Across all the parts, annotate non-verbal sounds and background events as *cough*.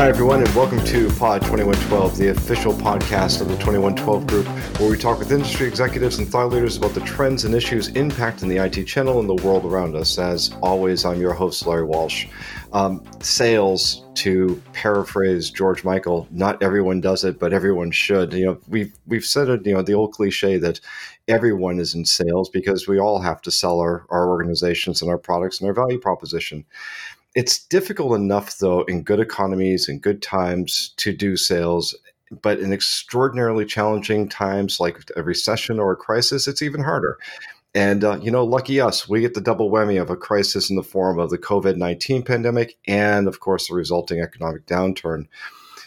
Hi, everyone, and welcome to Pod 2112, the official podcast of the 2112 Group, where we talk with industry executives and thought leaders about the trends and issues impacting the IT channel and the world around us. As always, I'm your host, Larry Walsh. Um, sales, to paraphrase George Michael, not everyone does it, but everyone should. You know, we've we've said it. You know, the old cliche that everyone is in sales because we all have to sell our, our organizations and our products and our value proposition. It's difficult enough, though, in good economies and good times to do sales. But in extraordinarily challenging times like a recession or a crisis, it's even harder. And, uh, you know, lucky us, we get the double whammy of a crisis in the form of the COVID 19 pandemic and, of course, the resulting economic downturn.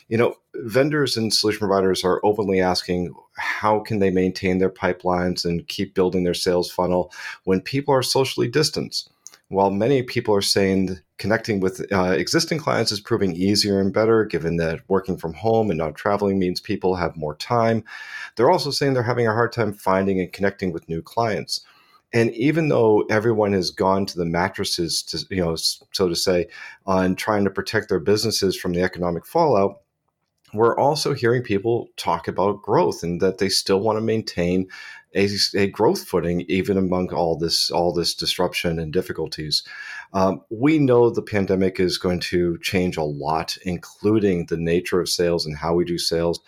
You know, vendors and solution providers are openly asking how can they maintain their pipelines and keep building their sales funnel when people are socially distanced while many people are saying connecting with uh, existing clients is proving easier and better, given that working from home and not traveling means people have more time, they're also saying they're having a hard time finding and connecting with new clients. And even though everyone has gone to the mattresses, to, you know, so to say, on trying to protect their businesses from the economic fallout, we're also hearing people talk about growth and that they still want to maintain a, a growth footing even among all this all this disruption and difficulties. Um, we know the pandemic is going to change a lot, including the nature of sales and how we do sales.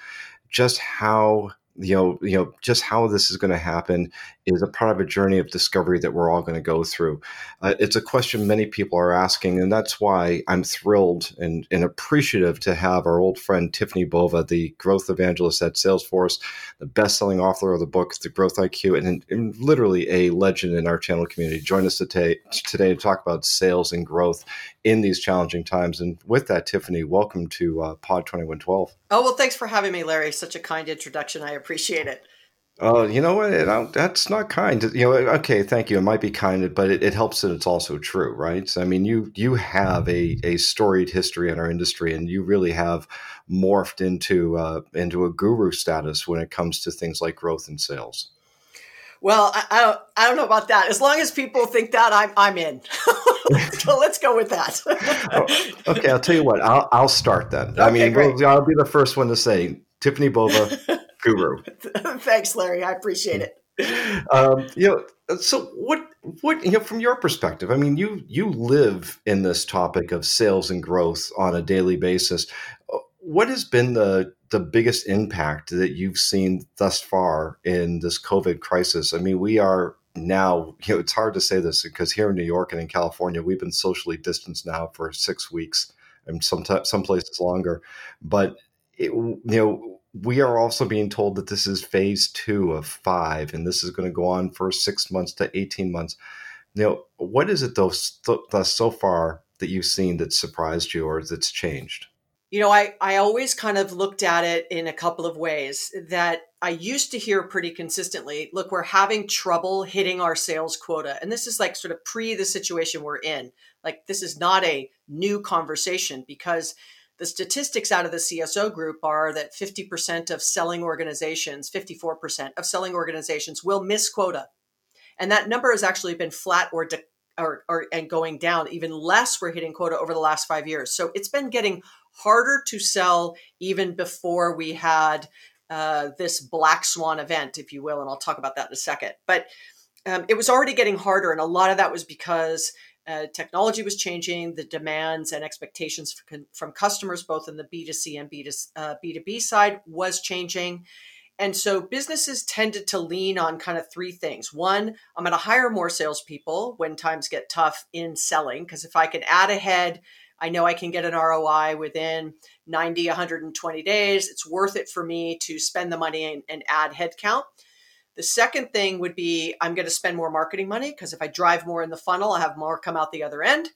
Just how you know, you know, just how this is going to happen is a part of a journey of discovery that we're all going to go through. Uh, it's a question many people are asking, and that's why I'm thrilled and, and appreciative to have our old friend Tiffany Bova, the growth evangelist at Salesforce, the best-selling author of the book The Growth IQ, and, and literally a legend in our channel community, join us today today to talk about sales and growth in these challenging times. And with that, Tiffany, welcome to uh, Pod 2112. Oh well, thanks for having me, Larry. Such a kind introduction. I appreciate it. Oh, you know what? It, that's not kind. You know, okay, thank you. It might be kind, but it, it, helps that it's also true, right? I mean, you you have a, a storied history in our industry, and you really have morphed into uh, into a guru status when it comes to things like growth and sales. Well, I, I, don't I don't know about that. As long as people think that, I'm I'm in. *laughs* so let's go with that. *laughs* oh, okay, I'll tell you what. I'll I'll start then. Okay, I mean, we'll, I'll be the first one to say Tiffany Bova guru. *laughs* Thanks, Larry. I appreciate it. Um, you know, so what? What you know from your perspective? I mean, you you live in this topic of sales and growth on a daily basis. What has been the the biggest impact that you've seen thus far in this COVID crisis? I mean, we are now. You know, it's hard to say this because here in New York and in California, we've been socially distanced now for six weeks, and sometimes some places longer. But it, you know we are also being told that this is phase two of five, and this is going to go on for six months to 18 months. Know, what is it though, thus so far that you've seen that surprised you or that's changed? You know, I, I always kind of looked at it in a couple of ways that I used to hear pretty consistently look, we're having trouble hitting our sales quota. And this is like sort of pre the situation we're in. Like, this is not a new conversation because the statistics out of the CSO group are that 50% of selling organizations, 54% of selling organizations will miss quota. And that number has actually been flat or, de- or, or and going down. Even less we're hitting quota over the last five years. So it's been getting harder to sell even before we had uh, this black swan event, if you will. And I'll talk about that in a second. But um, it was already getting harder. And a lot of that was because uh, technology was changing, the demands and expectations from customers, both in the B2C and B2, uh, B2B side, was changing. And so businesses tended to lean on kind of three things. One, I'm going to hire more salespeople when times get tough in selling, because if I can add a head, I know I can get an ROI within 90, 120 days. It's worth it for me to spend the money and, and add headcount. The second thing would be I'm going to spend more marketing money because if I drive more in the funnel, I'll have more come out the other end.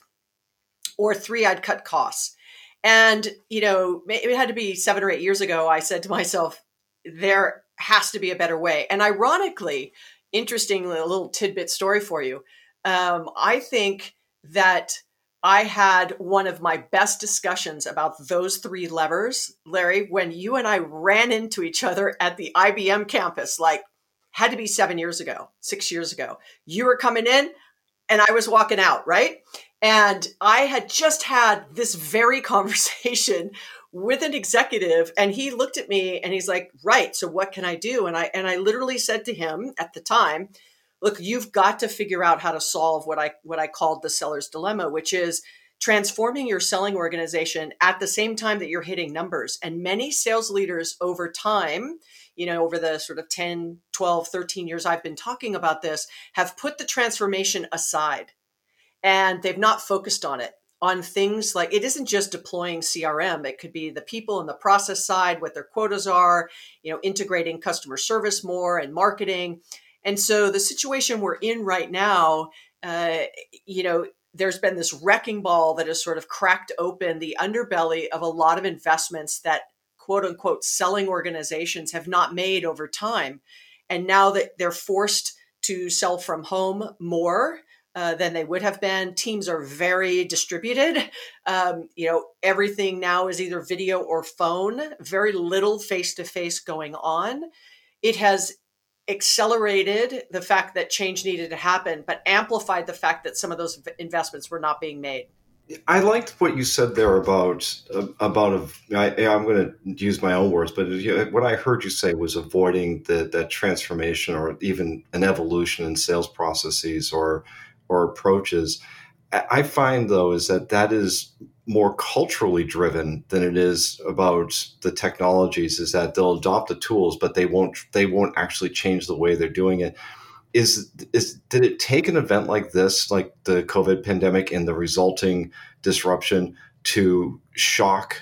Or three, I'd cut costs. And, you know, it had to be seven or eight years ago, I said to myself, there has to be a better way. And ironically, interestingly, a little tidbit story for you. Um, I think that I had one of my best discussions about those three levers, Larry, when you and I ran into each other at the IBM campus. Like, had to be seven years ago, six years ago. You were coming in and I was walking out, right? And I had just had this very *laughs* conversation with an executive and he looked at me and he's like, "Right, so what can I do?" And I and I literally said to him at the time, "Look, you've got to figure out how to solve what I what I called the seller's dilemma, which is transforming your selling organization at the same time that you're hitting numbers. And many sales leaders over time, you know, over the sort of 10, 12, 13 years I've been talking about this, have put the transformation aside. And they've not focused on it on things like it isn't just deploying crm it could be the people and the process side what their quotas are you know integrating customer service more and marketing. And so the situation we're in right now uh, you know there's been this wrecking ball that has sort of cracked open the underbelly of a lot of investments that quote unquote selling organizations have not made over time. And now that they're forced to sell from home more uh, than they would have been, teams are very distributed. Um, you know, everything now is either video or phone, very little face to face going on. It has accelerated the fact that change needed to happen, but amplified the fact that some of those investments were not being made. I liked what you said there about about of I, am going to use my own words, but what I heard you say was avoiding the that transformation or even an evolution in sales processes or or approaches. I find though is that that is more culturally driven than it is about the technologies is that they'll adopt the tools but they won't they won't actually change the way they're doing it. Is is did it take an event like this like the covid pandemic and the resulting disruption to shock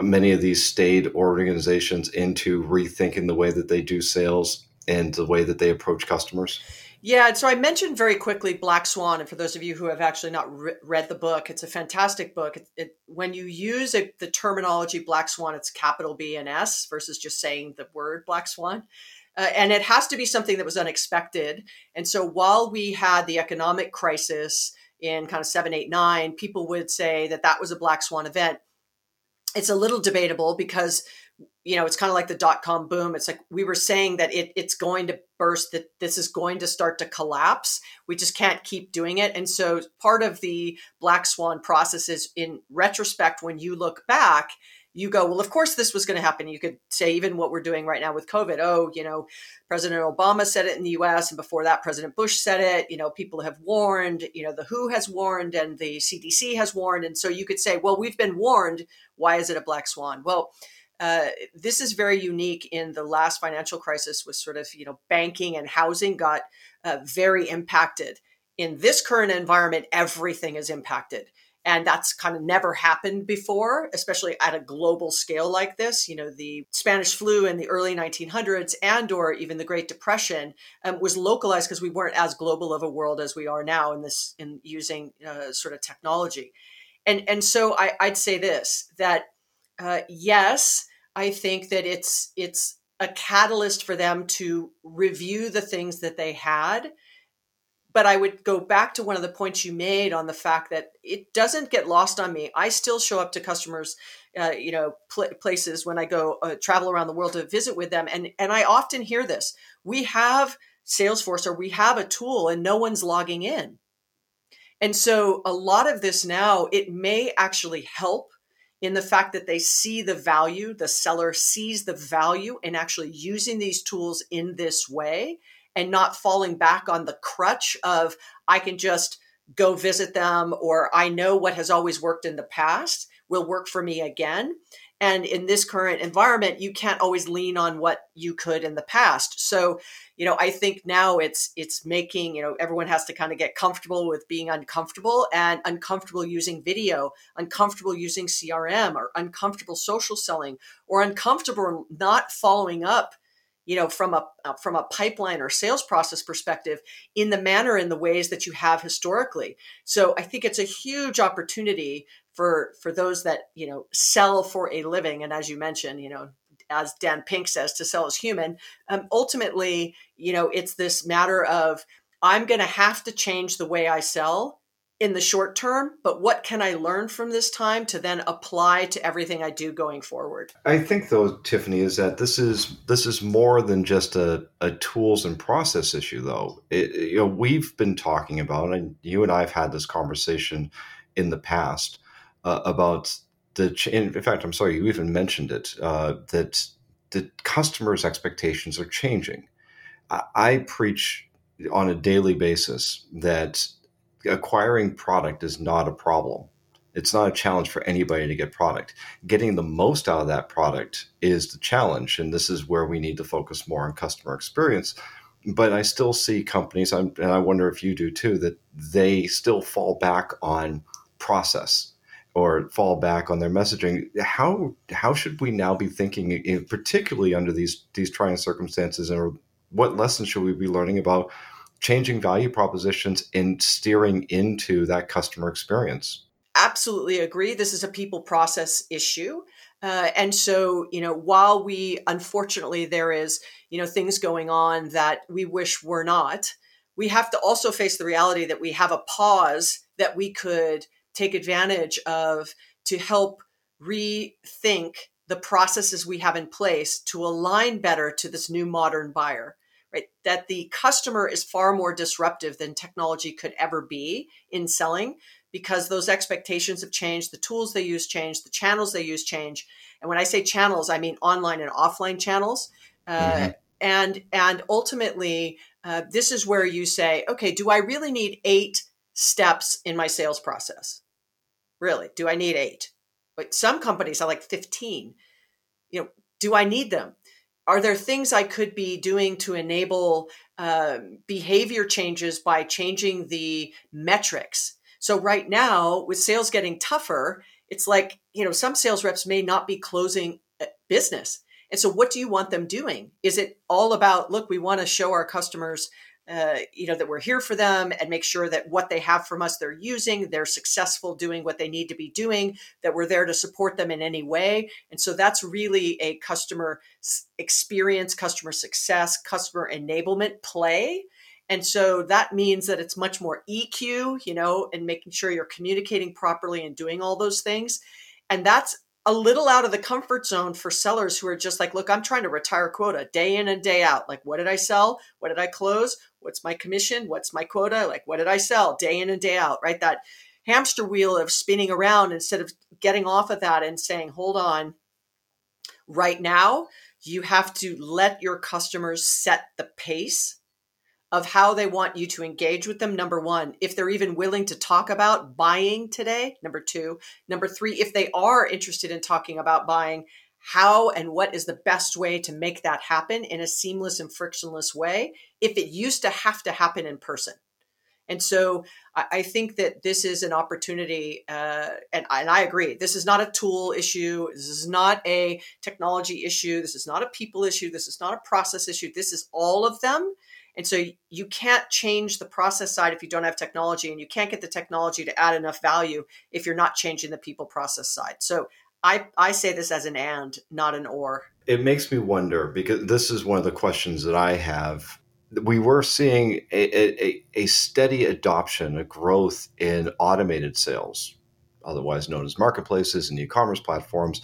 many of these state organizations into rethinking the way that they do sales and the way that they approach customers yeah, so I mentioned very quickly Black Swan, and for those of you who have actually not re- read the book, it's a fantastic book. It, it, when you use the terminology Black Swan, it's capital B and S versus just saying the word Black Swan. Uh, and it has to be something that was unexpected. And so while we had the economic crisis in kind of seven, eight, nine, people would say that that was a Black Swan event. It's a little debatable because you know, it's kind of like the dot com boom. It's like we were saying that it, it's going to burst, that this is going to start to collapse. We just can't keep doing it. And so part of the black swan process is in retrospect, when you look back, you go, well, of course this was going to happen. You could say even what we're doing right now with COVID. Oh, you know, President Obama said it in the US, and before that, President Bush said it. You know, people have warned, you know, the WHO has warned and the CDC has warned. And so you could say, well, we've been warned. Why is it a black swan? Well, uh, this is very unique in the last financial crisis with sort of you know banking and housing got uh, very impacted. In this current environment everything is impacted. And that's kind of never happened before especially at a global scale like this. You know the spanish flu in the early 1900s and or even the great depression um, was localized because we weren't as global of a world as we are now in this in using uh, sort of technology. And and so I, i'd say this that uh, yes, I think that it's it's a catalyst for them to review the things that they had. But I would go back to one of the points you made on the fact that it doesn't get lost on me. I still show up to customers, uh, you know, pl- places when I go uh, travel around the world to visit with them, and and I often hear this: we have Salesforce or we have a tool, and no one's logging in. And so a lot of this now, it may actually help in the fact that they see the value, the seller sees the value in actually using these tools in this way and not falling back on the crutch of, I can just go visit them or I know what has always worked in the past will work for me again. And in this current environment, you can't always lean on what you could in the past. So, you know, I think now it's it's making, you know, everyone has to kind of get comfortable with being uncomfortable and uncomfortable using video, uncomfortable using CRM or uncomfortable social selling or uncomfortable not following up you know from a uh, from a pipeline or sales process perspective in the manner in the ways that you have historically. So i think it's a huge opportunity for for those that you know sell for a living. And as you mentioned you know as dan pink says to sell is human. Um, ultimately you know it's this matter of i'm going to have to change the way i sell in the short term, but what can I learn from this time to then apply to everything I do going forward? I think though, Tiffany, is that this is this is more than just a, a tools and process issue though. It, you know, we've been talking about and you and I have had this conversation in the past uh, about the. In fact, I'm sorry, you even mentioned it uh, that the customers' expectations are changing. I, I preach on a daily basis that acquiring product is not a problem. It's not a challenge for anybody to get product. Getting the most out of that product is the challenge. And this is where we need to focus more on customer experience. But I still see companies, and I wonder if you do too, that they still fall back on process or fall back on their messaging. How how should we now be thinking, particularly under these these trying circumstances, and what lessons should we be learning about changing value propositions and steering into that customer experience. Absolutely agree. This is a people process issue. Uh, and so, you know, while we unfortunately there is, you know, things going on that we wish were not, we have to also face the reality that we have a pause that we could take advantage of to help rethink the processes we have in place to align better to this new modern buyer right? That the customer is far more disruptive than technology could ever be in selling because those expectations have changed, the tools they use change, the channels they use change. And when I say channels, I mean online and offline channels. Uh, mm-hmm. And and ultimately, uh, this is where you say, okay, do I really need eight steps in my sales process? Really, do I need eight? But some companies are like fifteen. You know, do I need them? Are there things I could be doing to enable uh, behavior changes by changing the metrics? So right now, with sales getting tougher, it's like you know some sales reps may not be closing uh, business. And so, what do you want them doing? Is it all about look? We want to show our customers uh, you know that we're here for them and make sure that what they have from us they're using they're successful doing what they need to be doing that we're there to support them in any way and so that's really a customer experience customer success customer enablement play and so that means that it's much more eq you know and making sure you're communicating properly and doing all those things and that's a little out of the comfort zone for sellers who are just like, look, I'm trying to retire quota day in and day out. Like, what did I sell? What did I close? What's my commission? What's my quota? Like, what did I sell day in and day out? Right? That hamster wheel of spinning around instead of getting off of that and saying, hold on, right now, you have to let your customers set the pace of how they want you to engage with them. Number one, if they're even willing to talk about buying today. Number two, number three, if they are interested in talking about buying, how and what is the best way to make that happen in a seamless and frictionless way if it used to have to happen in person. And so I, think that this is an opportunity, uh, and, and I agree. This is not a tool issue. This is not a technology issue. This is not a people issue. This is not a process issue. This is all of them. And so you can't change the process side if you don't have technology, and you can't get the technology to add enough value if you're not changing the people process side. So I, I say this as an and, not an or. It makes me wonder because this is one of the questions that I have. We were seeing a, a, a steady adoption, a growth in automated sales, otherwise known as marketplaces and e-commerce platforms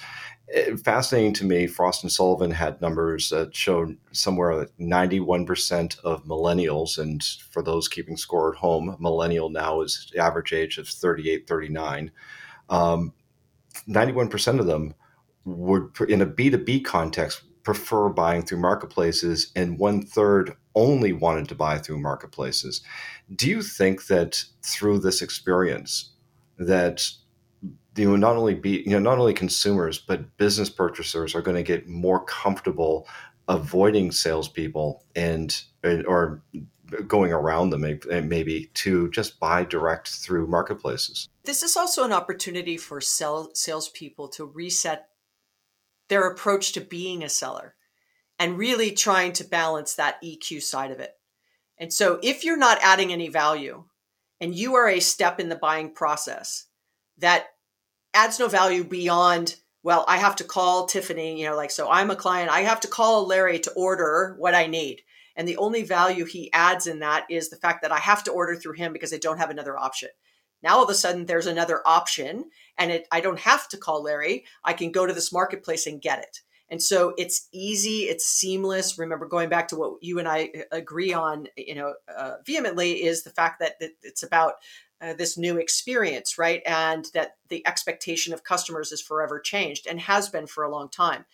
fascinating to me, Frost and Sullivan had numbers that showed somewhere like 91% of millennials, and for those keeping score at home, millennial now is average age of 38, 39. Um, 91% of them would, in a B2B context, prefer buying through marketplaces, and one third only wanted to buy through marketplaces. Do you think that through this experience, that you know not only be you know not only consumers but business purchasers are going to get more comfortable avoiding salespeople and or going around them maybe to just buy direct through marketplaces. This is also an opportunity for sell, salespeople to reset their approach to being a seller and really trying to balance that EQ side of it. And so if you're not adding any value and you are a step in the buying process that adds no value beyond well i have to call tiffany you know like so i'm a client i have to call larry to order what i need. And the only value he adds in that is the fact that i have to order through him because i don't have another option. Now all of a sudden there's another option and it, i don't have to call larry. I can go to this marketplace and get it and so it's easy it's seamless remember going back to what you and i uh, agree on you know uh, vehemently is the fact that it's about uh, this new experience, right? And that the expectation of customers is forever changed and has been for a long time.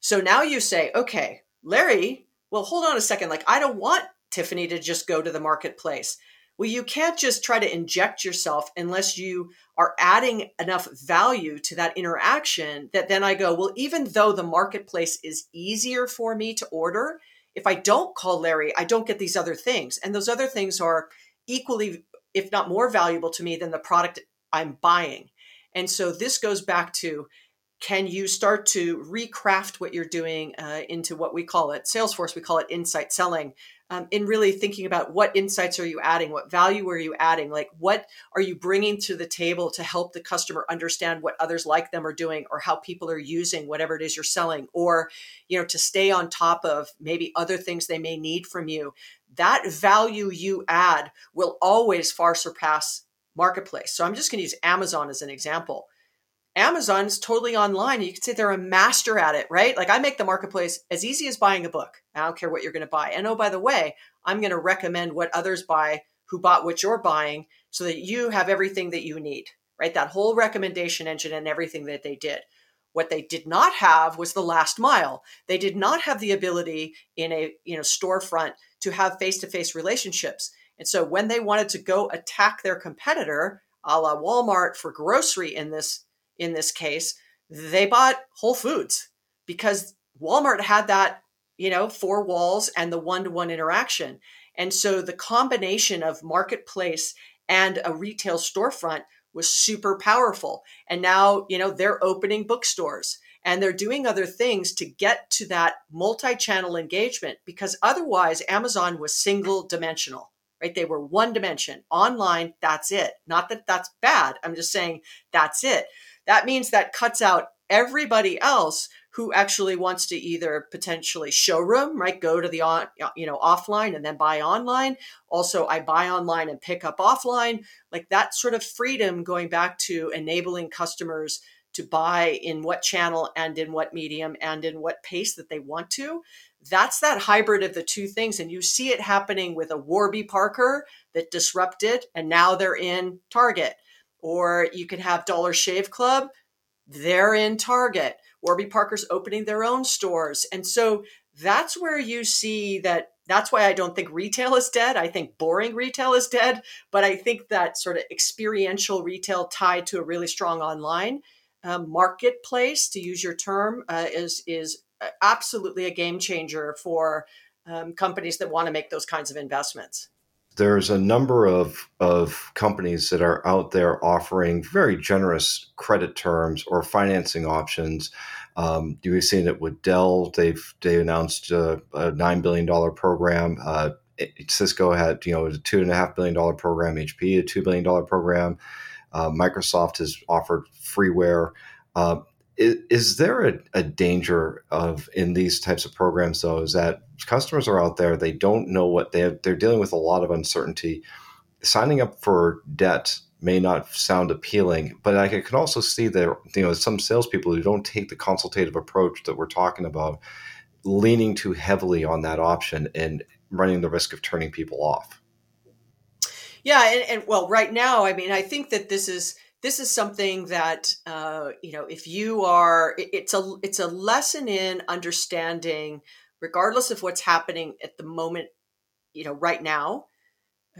So now you say, okay, Larry, well, hold on a second. Like, I don't want Tiffany to just go to the marketplace. Well, you can't just try to inject yourself unless you are adding enough value to that interaction that then I go, well, even though the marketplace is easier for me to order, if I don't call Larry, I don't get these other things. And those other things are equally, if not more valuable to me than the product I'm buying. And so this goes back to can you start to recraft what you're doing uh, into what we call it salesforce we call it insight selling um, in really thinking about what insights are you adding what value are you adding like what are you bringing to the table to help the customer understand what others like them are doing or how people are using whatever it is you're selling or you know to stay on top of maybe other things they may need from you. That value you add will always far surpass marketplace. So i'm just going to use amazon as an example Amazon's totally online. You can say they're a master at it, right? Like I make the marketplace as easy as buying a book. I don't care what you're going to buy. And oh, by the way, I'm going to recommend what others buy who bought what you're buying so that you have everything that you need, right? That whole recommendation engine and everything that they did. What they did not have was the last mile. They did not have the ability in a you know storefront to have face-to-face relationships. And so when they wanted to go attack their competitor, a la Walmart for grocery in this in this case, they bought Whole Foods because Walmart had that, you know, four walls and the one to one interaction. And so the combination of marketplace and a retail storefront was super powerful. And now, you know, they're opening bookstores and they're doing other things to get to that multi channel engagement because otherwise Amazon was single dimensional, right? They were one dimension online, that's it. Not that that's bad. I'm just saying that's it. That means that cuts out everybody else who actually wants to either potentially showroom, right? Go to the on, you know, offline and then buy online. Also, I buy online and pick up offline. Like that sort of freedom going back to enabling customers to buy in what channel and in what medium and in what pace that they want to. That's that hybrid of the two things. And you see it happening with a Warby Parker that disrupted and now they're in Target or you can have Dollar Shave Club, they're in Target. Warby Parker's opening their own stores. And so that's where you see that that's why I don't think retail is dead. I think boring retail is dead, but I think that sort of experiential retail tied to a really strong online um, marketplace, to use your term, uh, is is absolutely a game changer for um, companies that want to make those kinds of investments there's a number of, of companies that are out there offering very generous credit terms or financing options. Um, you've seen it with Dell. They've they announced a, a nine billion dollar program. Uh, Cisco had you know a two and a half billion dollar program. HP a two billion dollar program. Uh, Microsoft has offered freeware. Uh, is, is there a, a, danger of in these types of programs though is that customers are out there they don't know what they have, they're dealing with a lot of uncertainty. Signing up for debt may not sound appealing but i can also see that you know some salespeople who don't take the consultative approach that we're talking about leaning too heavily on that option and running the risk of turning people off. Yeah and, and well right now i mean i think that this is this is something that uh, you know if you are it's a it's a lesson in understanding regardless of what's happening at the moment you know right now.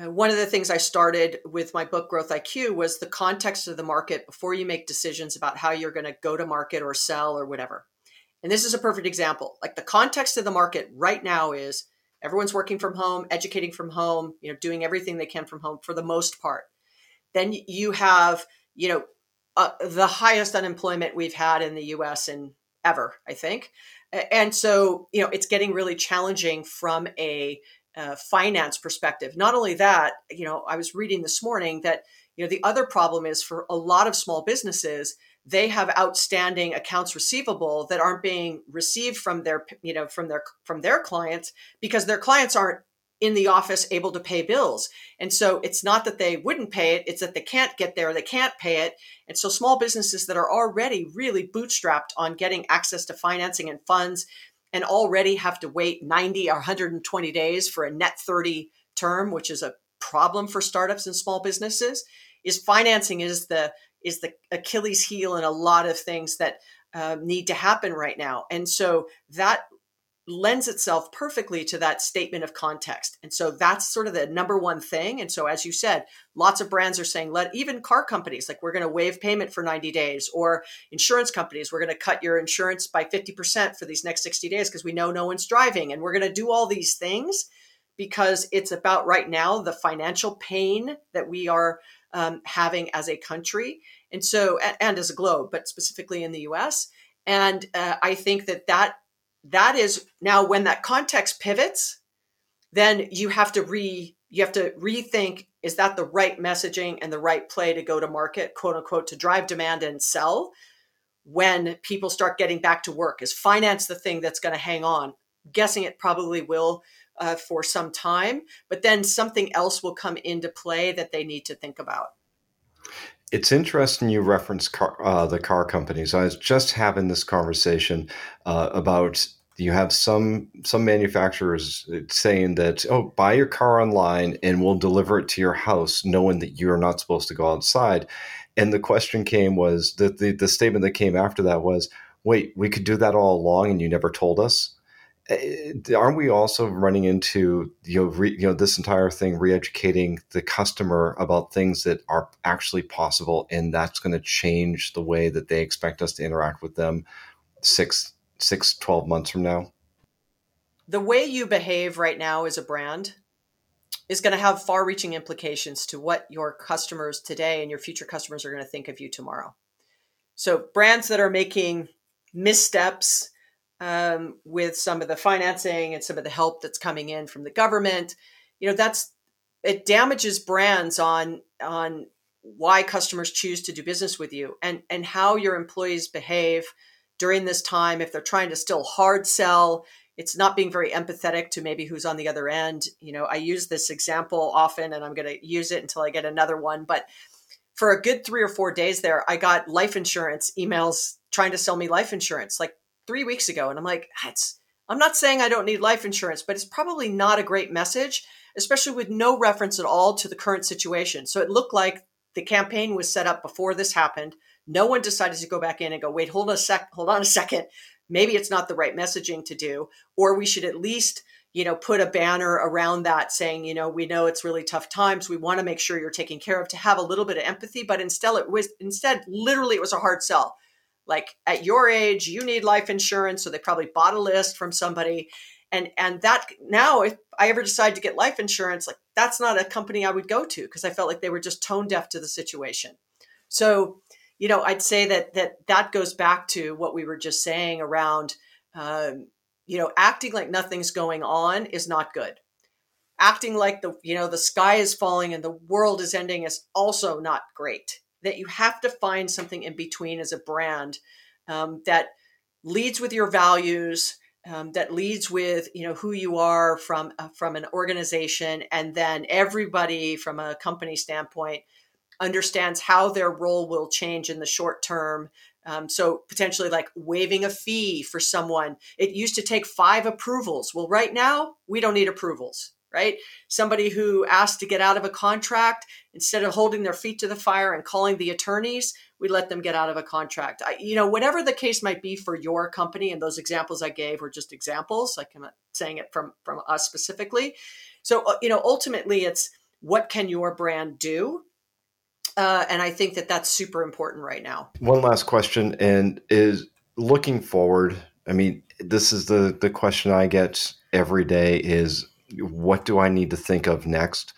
Uh, one of the things i started with my book growth iq was the context of the market before you make decisions about how you're going to go to market or sell or whatever. And this is a perfect example. Like the context of the market right now is everyone's working from home educating from home you know doing everything they can from home for the most part. Then you have you know, uh, the highest unemployment we've had in the US in ever, I think. And so, you know, it's getting really challenging from a uh, finance perspective. Not only that, you know, I was reading this morning that, you know, the other problem is for a lot of small businesses, they have outstanding accounts receivable that aren't being received from their, you know, from their from their clients because their clients aren't in the office able to pay bills. And so it's not that they wouldn't pay it, it's that they can't get there, they can't pay it. And so small businesses that are already really bootstrapped on getting access to financing and funds and already have to wait 90 or 120 days for a net 30 term, which is a problem for startups and small businesses is financing is the is the Achilles heel in a lot of things that um, need to happen right now. And so that lends itself perfectly to that statement of context. And so that's sort of the number one thing. And so, as you said, lots of brands are saying, let even car companies, like we're going to waive payment for 90 days, or insurance companies, we're going to cut your insurance by 50% for these next 60 days because we know no one's driving. And we're going to do all these things because it's about right now the financial pain that we are um, having as a country. And so, and, as a globe, but specifically in the US. And uh, I think that that that is now when that context pivots, then you have to re you have to rethink is that the right messaging and the right play to go to market, quote unquote, to drive demand and sell when people start getting back to work? Is finance the thing that's going to hang on? Guessing it probably will uh, for some time, but then something else will come into play that they need to think about. It's interesting you reference car, uh, the car companies. I was just having this conversation uh, about you have some some manufacturers saying that oh buy your car online and we'll deliver it to your house knowing that you're not supposed to go outside and the question came was that the, the statement that came after that was wait we could do that all along and you never told us Eh, eh, aren't we also running into you know, re, you know this entire thing re-educating the customer about things that are actually possible and that's going to change the way that they expect us to interact with them six six, 12 months from now? The way you behave right now as a brand is going to have far reaching implications to what your customers today and your future customers are going to think of you tomorrow. So, brands that are making missteps um, with some of the financing and some of the help that's coming in from the government, you know, that's it damages brands on on why customers choose to do business with you and and how your employees behave during this time. If they're trying to still hard sell it's not being very empathetic to maybe who's on the other end. You know i use this example often and i'm going to use it until i get another one but for a good three or four days there i got life insurance emails trying to sell me life insurance. Like three weeks ago and i'm like that's i'm not saying i don't need life insurance but it's probably not a great message especially with no reference at all to the current situation so it looked like the campaign was set up before this happened no one decided to go back in and go, wait, hold a sec, hold on a second. Maybe it's not the right messaging to do, or we should at least, you know, put a banner around that saying, you know, we know it's really tough times. We want to make sure you're taken care of to have a little bit of empathy. But instead, it was instead literally it was a hard sell. Like at your age, you need life insurance, so they probably bought a list from somebody and and that now if i ever decide to get life insurance like that's not a company i would go to because i felt like they were just tone deaf to the situation so you know, I'd say that that that goes back to what we were just saying around, um, you know, acting like nothing's going on is not good. Acting like the you know the sky is falling and the world is ending is also not great. That you have to find something in between as a brand um, that leads with your values, um, that leads with you know who you are from uh, from an organization, and then everybody from a company standpoint understands how their role will change in the short term. Um, so potentially like waiving a fee for someone. It used to take five approvals. Well, right now we don't need approvals, right? Somebody who asked to get out of a contract, instead of holding their feet to the fire and calling the attorneys, we let them get out of a contract. I, you know, whatever the case might be for your company, and those examples I gave were just examples. Like I'm not saying it from from us specifically. So uh, you know, ultimately, it's what can your brand do uh, and I think that that's super important right now. One last question, and is looking forward. I mean, this is the the question I get every day: is what do I need to think of next?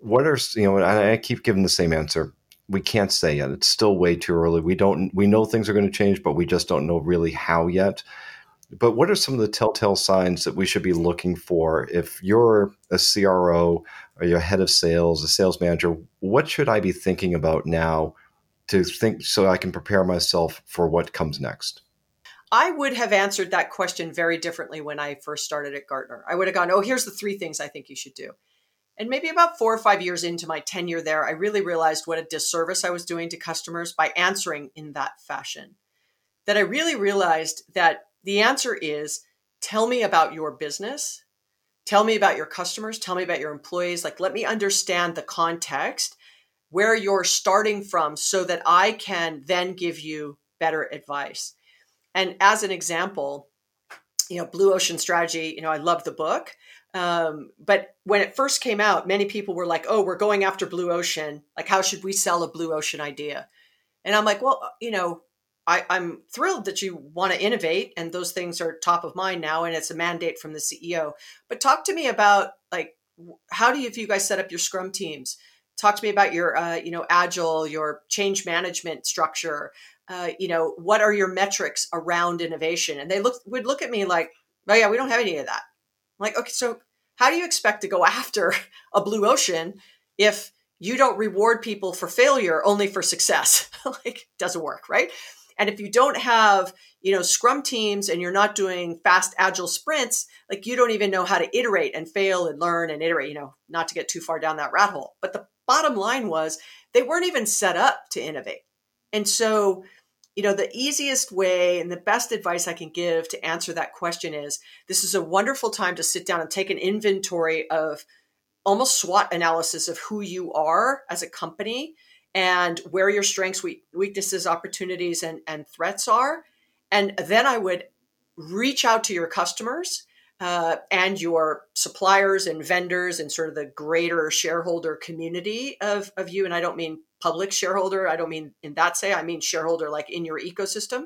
What are you know? I keep giving the same answer. We can't say yet. It's still way too early. We don't. We know things are going to change, but we just don't know really how yet. But what are some of the telltale signs that we should be looking for if you're a CRO or you're head of sales, a sales manager? What should I be thinking about now to think so I can prepare myself for what comes next? I would have answered that question very differently when I first started at Gartner. I would have gone, oh, here's the three things I think you should do. And maybe about four or five years into my tenure there, I really realized what a disservice I was doing to customers by answering in that fashion. That I really realized that the answer is tell me about your business, tell me about your customers, tell me about your employees. Like, let me understand the context where you're starting from so that I can then give you better advice. And as an example, you know, Blue Ocean Strategy, you know, I love the book. Um, but when it first came out, many people were like, oh, we're going after Blue Ocean. Like, how should we sell a Blue Ocean idea? And I'm like, well, you know, I, I'm thrilled that you want to innovate, and those things are top of mind now, and it's a mandate from the CEO. But talk to me about like how do you, if you guys set up your Scrum teams? Talk to me about your, uh, you know, agile, your change management structure. Uh, you know, what are your metrics around innovation? And they look would look at me like, oh yeah, we don't have any of that. I'm like, okay, so how do you expect to go *laughs* after a blue ocean if you don't reward people for failure only for success? *laughs* like, doesn't work, right? And if you don't have, you know, scrum teams and you're not doing fast agile sprints, like you don't even know how to iterate and fail and learn and iterate, you know, not to get too far down that rat hole. But the bottom line was they weren't even set up to innovate. And so, you know, the easiest way and the best advice I can give to answer that question is this is a wonderful time to sit down and take an inventory of almost SWOT analysis of who you are as a company and where your strengths, weaknesses, opportunities, and, and threats are. And then I would reach out to your customers uh, and your suppliers and vendors and sort of the greater shareholder community of, of you. And I don't mean public shareholder, I don't mean in that say, I mean shareholder like in your ecosystem.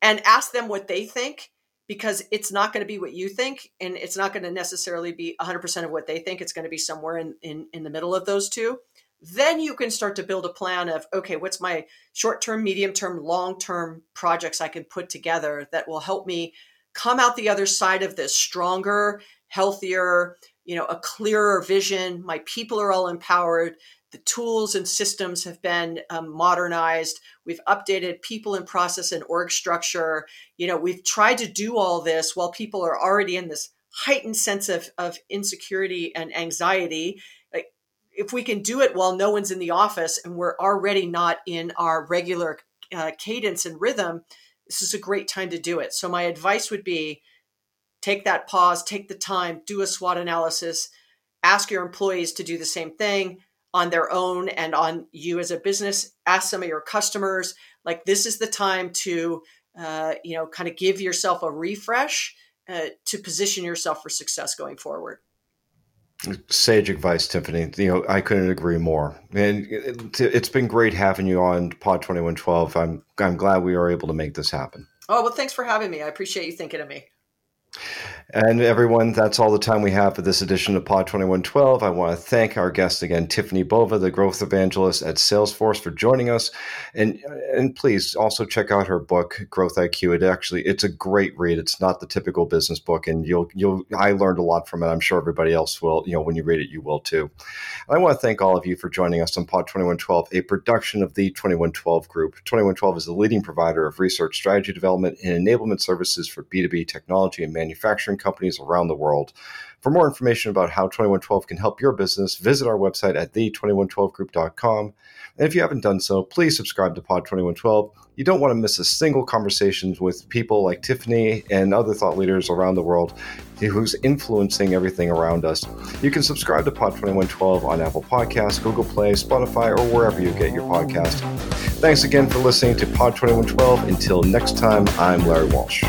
And ask them what they think because it's not going to be what you think and it's not going to necessarily be 100% of what they think it's going to be somewhere in, in, in the middle of those two then you can start to build a plan of okay what's my short term medium term long term projects i can put together that will help me come out the other side of this stronger healthier you know a clearer vision my people are all empowered the tools and systems have been um, modernized. We've updated people and process and org structure. You know we've tried to do all this while people are already in this heightened sense of, of insecurity and anxiety. If we can do it while no one's in the office and we're already not in our regular uh, cadence and rhythm, this is a great time to do it. So, my advice would be take that pause, take the time, do a SWOT analysis, ask your employees to do the same thing on their own and on you as a business. Ask some of your customers, like, this is the time to, uh, you know, kind of give yourself a refresh uh, to position yourself for success going forward. Sage advice, Tiffany. You know, I couldn't agree more. And it, has been great having you on Pod Twenty One Twelve. I'm I'm glad we were able to make this happen. Oh well, thanks for having me. I appreciate you thinking of me. And everyone, that's all the time we have for this edition of Pod 2112. I want to thank our guest again, Tiffany Bova, the growth evangelist at Salesforce, for joining us. And and please also check out her book, Growth IQ. It actually it's a great read. It's not the typical business book, and you'll you'll I learned a lot from it. I'm sure everybody else will. You know, when you read it, you will too. And I want to thank all of you for joining us on Pod 2112, a production of the 2112 Group. 2112 is the leading provider of research, strategy development, and enablement services for B2B technology and manufacturing companies around the world. For more information about how 2112 can help your business, visit our website at the2112group.com. And if you haven't done so, please subscribe to Pod 2112. You don't want to miss a single conversation with people like Tiffany and other thought leaders around the world who's influencing everything around us. You can subscribe to Pod 2112 on Apple Podcasts, Google Play, Spotify, or wherever you get your podcast. Thanks again for listening to Pod 2112. Until next time, I'm Larry Walsh.